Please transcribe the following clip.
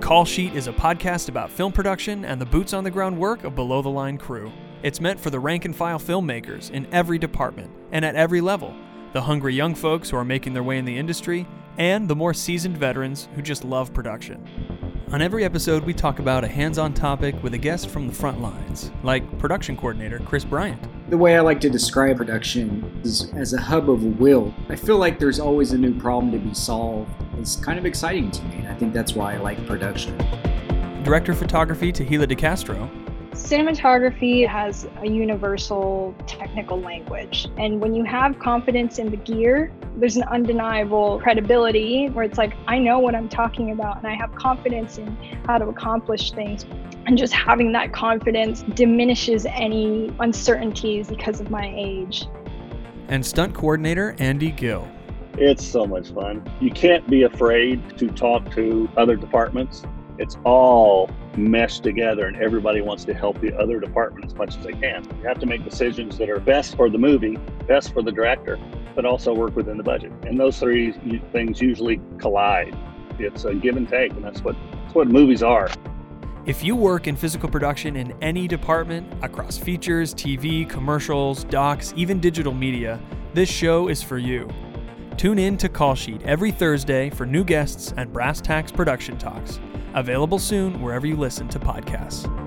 Call Sheet is a podcast about film production and the boots on the ground work of below the line crew. It's meant for the rank and file filmmakers in every department and at every level the hungry young folks who are making their way in the industry, and the more seasoned veterans who just love production. On every episode, we talk about a hands on topic with a guest from the front lines, like production coordinator Chris Bryant. The way I like to describe production is as a hub of will. I feel like there's always a new problem to be solved. It's kind of exciting to me, and I think that's why I like production. Director of photography Tahila DeCastro, Cinematography has a universal technical language. And when you have confidence in the gear, there's an undeniable credibility where it's like, I know what I'm talking about and I have confidence in how to accomplish things. And just having that confidence diminishes any uncertainties because of my age. And stunt coordinator Andy Gill. It's so much fun. You can't be afraid to talk to other departments it's all meshed together and everybody wants to help the other department as much as they can. You have to make decisions that are best for the movie, best for the director, but also work within the budget. And those three things usually collide. It's a give and take, and that's what that's what movies are. If you work in physical production in any department across features, TV, commercials, docs, even digital media, this show is for you. Tune in to Call Sheet every Thursday for new guests and brass tacks production talks. Available soon wherever you listen to podcasts.